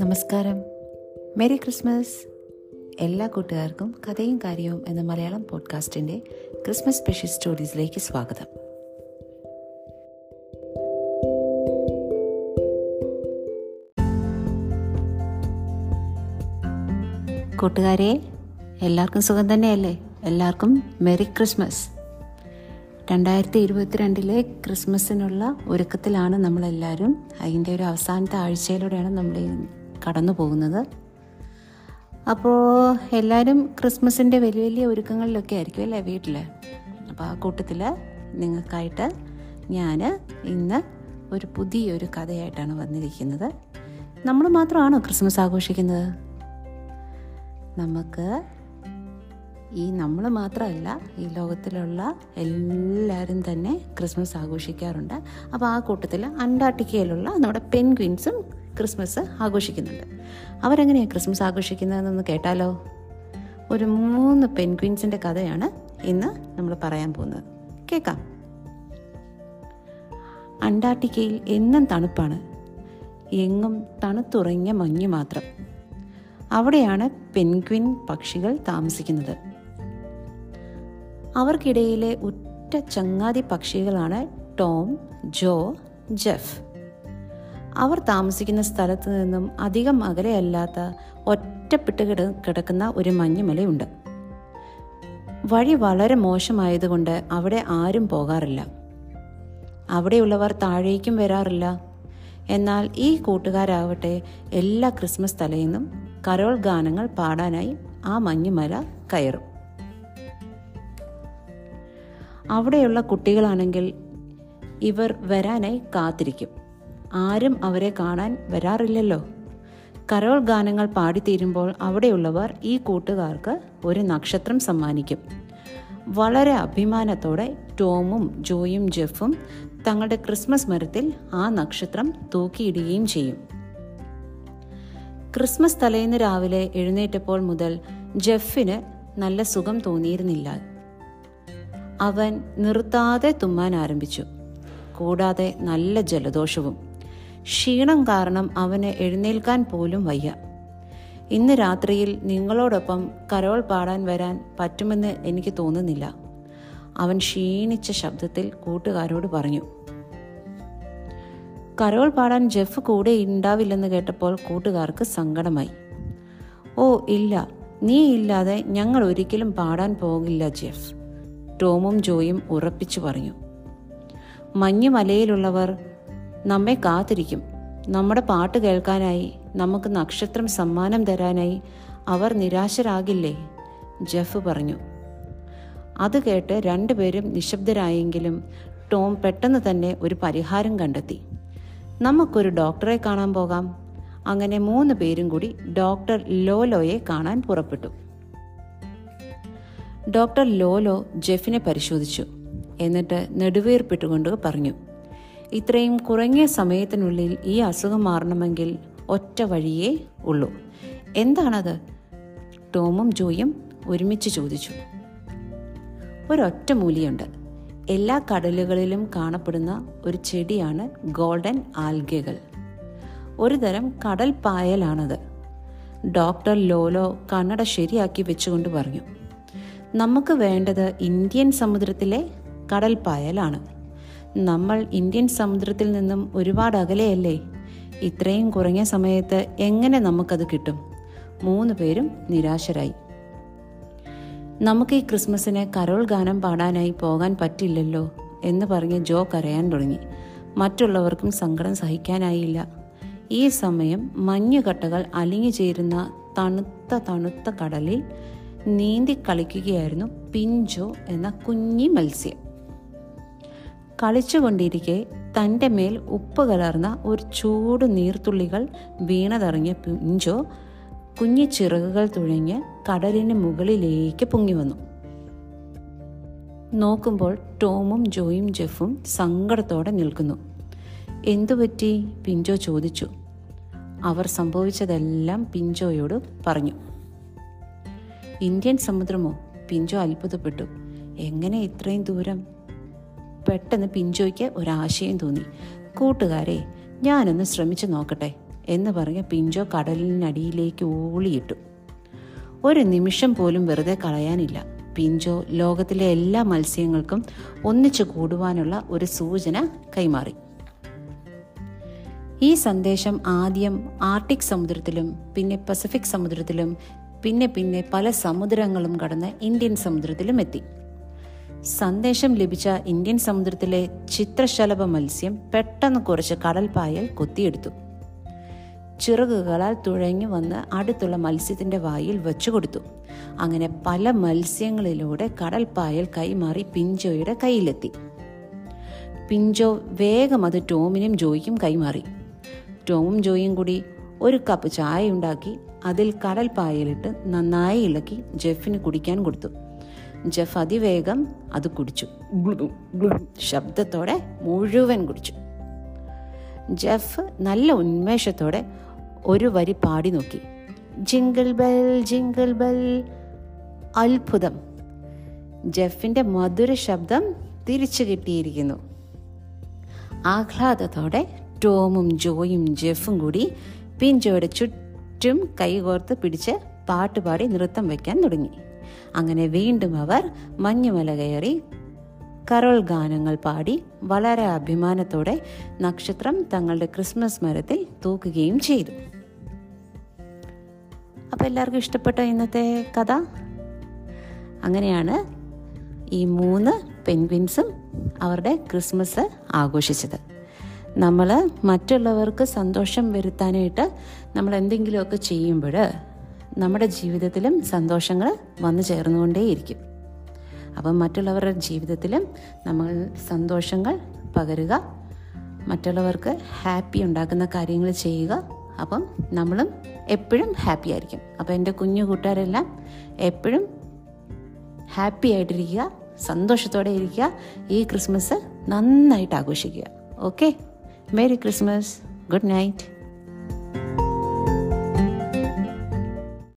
നമസ്കാരം. Merry Christmas എല്ലാ കൂട്ടുകാർക്കും കഥയും കാര്യവും എന്ന മലയാളം പോഡ്കാസ്റ്റിന്റെ ക്രിസ്മസ് സ്പെഷ്യൽ സ്റ്റോറീസിലേക്ക് സ്വാഗതം. കൂട്ടുകാരെ എല്ലാവർക്കും സുഖം തന്നെയല്ലേ? എല്ലാവർക്കും മെറി ക്രിസ്മസ് രണ്ടായിരത്തി ഇരുപത്തിരണ്ടിലെ ക്രിസ്മസിനുള്ള ഒരുക്കത്തിലാണ് നമ്മളെല്ലാവരും. അതിന്റെ ഒരു അവസാനത്തെ ആഴ്ചയിലൂടെയാണ് നമ്മൾ കടന്നു പോകുന്നത് അപ്പോൾ എല്ലാവരും ക്രിസ്മസിന്റെ വലിയ വലിയ ഒരുക്കങ്ങളിലൊക്കെ ആയിരിക്കും അല്ലേ വീട്ടിൽ അപ്പോൾ ആ കൂട്ടത്തിൽ നിങ്ങൾക്കായിട്ട് ഞാൻ ഇന്ന് ഒരു പുതിയൊരു കഥയായിട്ടാണ് വന്നിരിക്കുന്നത്. നമ്മൾ മാത്രമാണോ ക്രിസ്മസ് ആഘോഷിക്കുന്നത്? നമുക്ക് ഈ നമ്മൾ മാത്രമല്ല ഈ ലോകത്തിലുള്ള എല്ലാവരും തന്നെ ക്രിസ്മസ് ആഘോഷിക്കാറുണ്ട്. അപ്പോൾ ആ കൂട്ടത്തിൽ അന്റാർട്ടിക്കയിലുള്ള നമ്മുടെ പെൻഗ്വിൻസും ക്രിസ്മസ് ആഘോഷിക്കുന്നുണ്ട്. അവരെങ്ങനെയാണ് ക്രിസ്മസ് ആഘോഷിക്കുന്നതെന്നൊന്ന് കേട്ടാലോ? ഒരു മൂന്ന് പെൻഗ്വിൻസിന്റെ കഥയാണ് ഇന്ന് നമ്മൾ പറയാൻ പോകുന്നത്. കേൾക്കാം. അന്റാർട്ടിക്കയിൽ എന്നും തണുപ്പാണ്. എങ്ങും തണുത്തുറങ്ങിയ മഞ്ഞ് മാത്രം. അവിടെയാണ് പെൻഗ്വിൻ പക്ഷികൾ താമസിക്കുന്നത്. അവർക്കിടയിലെ ഉറ്റ ചങ്ങാതി പക്ഷികളാണ് ടോം ജോ ജെഫ്. അവർ താമസിക്കുന്ന സ്ഥലത്ത് നിന്നും അധികം അകലെയല്ലാത്ത ഒറ്റപ്പെട്ട് കിട കിടക്കുന്ന ഒരു മഞ്ഞുമലയുണ്ട്. വഴി വളരെ മോശമായതുകൊണ്ട് അവിടെ ആരും പോകാറില്ല. അവിടെയുള്ളവർ താഴേക്കും വരാറില്ല. എന്നാൽ ഈ കൂട്ടുകാരാവട്ടെ എല്ലാ ക്രിസ്മസ് തലേന്നും കരോൾ ഗാനങ്ങൾ പാടാനായി ആ മഞ്ഞുമല കയറും. അവിടെയുള്ള കുട്ടികളാണെങ്കിൽ ഇവർ വരാനായി കാത്തിരിക്കും. ആരും അവരെ കാണാൻ വരാറില്ലല്ലോ. കരോൾ ഗാനങ്ങൾ പാടിത്തീരുമ്പോൾ അവിടെയുള്ളവർ ഈ കൂട്ടുകാർക്ക് ഒരു നക്ഷത്രം സമ്മാനിക്കും. വളരെ അഭിമാനത്തോടെ ടോമും ജോയും ജെഫും തങ്ങളുടെ ക്രിസ്മസ് മരത്തിൽ ആ നക്ഷത്രം തൂക്കിയിടുകയും ചെയ്യും. ക്രിസ്മസ് തലേന്ന് രാവിലെ എഴുന്നേറ്റപ്പോൾ മുതൽ ജെഫിന് നല്ല സുഖം തോന്നിയിരുന്നില്ല. അവൻ നിർത്താതെ തുമ്മാൻ ആരംഭിച്ചു. കൂടാതെ നല്ല ജലദോഷവും. ക്ഷീണം കാരണം അവന് എഴുന്നേൽക്കാൻ പോലും വയ്യ. ഇന്ന് രാത്രിയിൽ നിങ്ങളോടൊപ്പം കരോൾ പാടാൻ വരാൻ പറ്റുമെന്ന് എനിക്ക് തോന്നുന്നില്ല. അവൻ ക്ഷീണിച്ച ശബ്ദത്തിൽ കൂട്ടുകാരോട് പറഞ്ഞു. കരോൾ പാടാൻ ജെഫ് കൂടെ ഉണ്ടാവില്ലെന്ന് കേട്ടപ്പോൾ കൂട്ടുകാർക്ക് സങ്കടമായി. ഓ ഇല്ല. നീ ഇല്ലാതെ ഞങ്ങൾ ഒരിക്കലും പാടാൻ പോകില്ല ജെഫ് ടോമും ജോയും ഉറപ്പിച്ചു പറഞ്ഞു. മഞ്ഞുമലയിലുള്ളവർ നമ്മെ കാത്തിരിക്കും. നമ്മുടെ പാട്ട് കേൾക്കാനായി നമുക്ക് നക്ഷത്രം സമ്മാനം തരാനായി അവർ നിരാശരാകില്ലേ? ജെഫ് പറഞ്ഞു. അത് കേട്ട് രണ്ടുപേരും നിശബ്ദരായെങ്കിലും ടോം പെട്ടെന്ന് തന്നെ ഒരു പരിഹാരം കണ്ടെത്തി. നമുക്കൊരു ഡോക്ടറെ കാണാൻ പോകാം. അങ്ങനെ മൂന്ന് പേരും കൂടി ഡോക്ടർ ലോലോയെ കാണാൻ പുറപ്പെട്ടു. ഡോക്ടർ ലോലോ ജെഫിനെ പരിശോധിച്ചു. എന്നിട്ട് നെടുവേർപ്പിട്ടുകൊണ്ട് പറഞ്ഞു. ഇത്രയും കുറഞ്ഞ സമയത്തിനുള്ളിൽ ഈ അസുഖം മാറണമെങ്കിൽ ഒറ്റ വഴിയേ ഉള്ളൂ. എന്താണത്? ടോമും ജോയും ഒരുമിച്ച് ചോദിച്ചു. ഒരൊറ്റ മൂലിയുണ്ട്. എല്ലാ കടലുകളിലും കാണപ്പെടുന്ന ഒരു ചെടിയാണ് ഗോൾഡൻ ആൽഗകൾ. ഒരു തരം കടൽ പായലാണത്. ഡോക്ടർ ലോലോ കണ്ണട ശരിയാക്കി വെച്ചുകൊണ്ട് പറഞ്ഞു. നമുക്ക് വേണ്ടത് ഇന്ത്യൻ സമുദ്രത്തിലെ കടൽ പായലാണ്. നമ്മൾ ഇന്ത്യൻ സമുദ്രത്തിൽ നിന്നും ഒരുപാട് അകലെയല്ലേ? ഇത്രയും കുറഞ്ഞ സമയത്ത് എങ്ങനെ നമുക്കത് കിട്ടും? മൂന്ന് പേരും നിരാശരായി. നമുക്ക് ഈ ക്രിസ്മസിന് കരോൾ ഗാനം പാടാനായി പോകാൻ പറ്റില്ലല്ലോ എന്ന് പറഞ്ഞ് ജോ കരയാൻ തുടങ്ങി. മറ്റുള്ളവർക്കും സങ്കടം സഹിക്കാനായില്ല. ഈ സമയം മഞ്ഞുകട്ടകൾ അലിഞ്ഞു ചേരുന്ന തണുത്ത തണുത്ത കടലിൽ നീന്തി കളിക്കുകയായിരുന്നു പിഞ്ചോ എന്ന കുഞ്ഞി മത്സ്യം കളിച്ചുകൊണ്ടിരിക്കെ തന്റെ മേൽ ഉപ്പ് കലർന്ന ഒരു ചൂട് നീർത്തുള്ളികൾ വീണതറിഞ്ഞ പിഞ്ചോ കുഞ്ഞു ചിറകുകൾ തുഴഞ്ഞ് കടലിന് മുകളിലേക്ക് പൊങ്ങി വന്നു. നോക്കുമ്പോൾ ടോമും ജോയും ജെഫും സങ്കടത്തോടെ നിൽക്കുന്നു. എന്തുപറ്റി പിഞ്ചോ ചോദിച്ചു. അവർ സംഭവിച്ചതെല്ലാം പിഞ്ചോയോട് പറഞ്ഞു. ഇന്ത്യൻ സമുദ്രമോ? പിഞ്ചോ അത്ഭുതപ്പെട്ടു. എങ്ങനെ ഇത്രയും ദൂരം? പെട്ടെന്ന് പിഞ്ചോയ്ക്ക് ഒരാശയം തോന്നി. കൂട്ടുകാരെ ഞാനൊന്ന് ശ്രമിച്ചു നോക്കട്ടെ എന്ന് പറഞ്ഞ് പിഞ്ചോ കടലിനടിയിലേക്ക് ഓളിയിട്ടു ഒരു നിമിഷം പോലും വെറുതെ കളയാനില്ല. പിഞ്ചോ ലോകത്തിലെ എല്ലാ മത്സ്യങ്ങൾക്കും ഒന്നിച്ചു കൂടുവാനുള്ള ഒരു സൂചന കൈമാറി. ഈ സന്ദേശം ആദ്യം ആർട്ടിക് സമുദ്രത്തിലും പിന്നെ പസഫിക് സമുദ്രത്തിലും പിന്നെ പിന്നെ പല സമുദ്രങ്ങളും കടന്ന് ഇന്ത്യൻ സമുദ്രത്തിലും എത്തി. സന്ദേശം ലഭിച്ച ഇന്ത്യൻ സമുദ്രത്തിലെ ചിത്രശലഭ മത്സ്യം പെട്ടെന്ന് കുറച്ച് കടൽപ്പായൽ കൊത്തിയെടുത്തു. ചിറകുകളാൽ തുഴഞ്ഞു വന്ന് അടുത്തുള്ള മത്സ്യത്തിന്റെ വായിൽ വെച്ചു കൊടുത്തു. അങ്ങനെ പല മത്സ്യങ്ങളിലൂടെ കടൽപ്പായൽ കൈമാറി പിഞ്ചോയുടെ കയ്യിലെത്തി. പിഞ്ചോ വേഗം അത് ടോമിനും ജോയിക്കും കൈമാറി. ടോമും ജോയും കൂടി ഒരു കപ്പ് ചായ ഉണ്ടാക്കി അതിൽ കടൽപ്പായലിട്ട് നന്നായി ഇളക്കി ജെഫിന് കുടിക്കാൻ കൊടുത്തു. ജെഫ് അതിവേഗം അത് കുടിച്ചു. ശബ്ദത്തോടെ മുഴുവൻ കുടിച്ചു. ജഫ് നല്ല ഉന്മേഷത്തോടെ ഒരു വരി പാടി നോക്കി. Jingle bell jingle bell. അത്ഭുതം. ജഫിന്റെ മധുര ശബ്ദം തിരിച്ചു കിട്ടിയിരിക്കുന്നു. ആഹ്ലാദത്തോടെ ടോമും ജോയും ജെഫും കൂടി പിഞ്ചോയുടെ ചുറ്റും കൈകോർത്ത് പിടിച്ച് പാട്ടുപാടി നൃത്തം വയ്ക്കാൻ തുടങ്ങി. അങ്ങനെ വീണ്ടും അവർ മഞ്ഞുമല കയറി കരോൾ ഗാനങ്ങൾ പാടി വളരെ അഭിമാനത്തോടെ നക്ഷത്രം തങ്ങളുടെ ക്രിസ്മസ് മരത്തിൽ തൂക്കുകയും ചെയ്തു. അപ്പം എല്ലാവർക്കും ഇഷ്ടപ്പെട്ട ഇന്നത്തെ കഥ? അങ്ങനെയാണ് ഈ മൂന്ന് പെൻഗ്വിൻസും അവരുടെ ക്രിസ്മസ് ആഘോഷിച്ചത്. നമ്മൾ മറ്റുള്ളവർക്ക് സന്തോഷം വരുത്താനായിട്ട് നമ്മൾ എന്തെങ്കിലുമൊക്കെ ചെയ്യുമ്പോൾ നമ്മുടെ ജീവിതത്തിലും സന്തോഷങ്ങൾ വന്നു ചേർന്നുകൊണ്ടേയിരിക്കും. അപ്പം മറ്റുള്ളവരുടെ ജീവിതത്തിലും നമ്മൾ സന്തോഷങ്ങൾ പകരുക മറ്റുള്ളവർക്ക് ഹാപ്പി ഉണ്ടാക്കുന്ന കാര്യങ്ങൾ ചെയ്യുക. അപ്പം നമ്മളും എപ്പോഴും ഹാപ്പി ആയിരിക്കും. അപ്പോൾ എന്റെ കുഞ്ഞു കൂട്ടുകാരെല്ലാം എപ്പോഴും ഹാപ്പി ആയിട്ടിരിക്കുക സന്തോഷത്തോടെ ഇരിക്കുക ഈ ക്രിസ്മസ് നന്നായിട്ട് ആഘോഷിക്കുക. Okay? Merry Christmas. Good night.